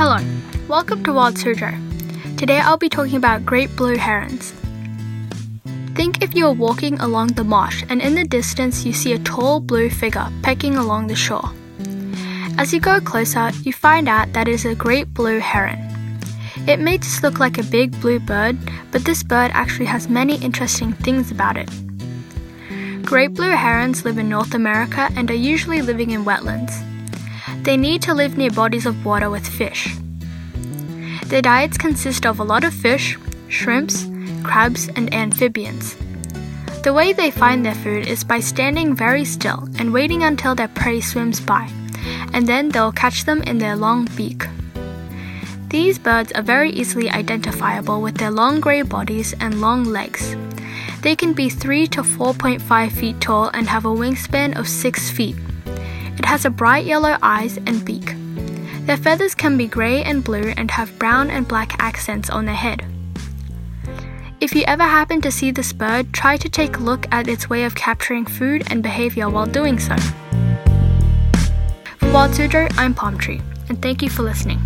Hello, welcome to Wild Suzhou. Today I'll be talking about great blue herons. Think if you are walking along the marsh and in the distance you see a tall blue figure pecking along the shore. As you go closer, you find out that it is a great blue heron. It may just look like a big blue bird, but this bird actually has many interesting things about it. Great blue herons live in North America and are usually living in wetlands. They need to live near bodies of water with fish. Their diets consist of a lot of fish, shrimps, crabs, and amphibians. The way they find their food is by standing very still and waiting until their prey swims by, and then they'll catch them in their long beak. These birds are very easily identifiable with their long grey bodies and long legs. They can be 3 to 4.5 feet tall and have a wingspan of 6 feet. It has a bright yellow eyes and beak. Their feathers can be grey and blue and have brown and black accents on their head. If you ever happen to see this bird, try to take a look at its way of capturing food and behavior while doing so. For Wild Suzhou, I'm Palm Tree, and thank you for listening.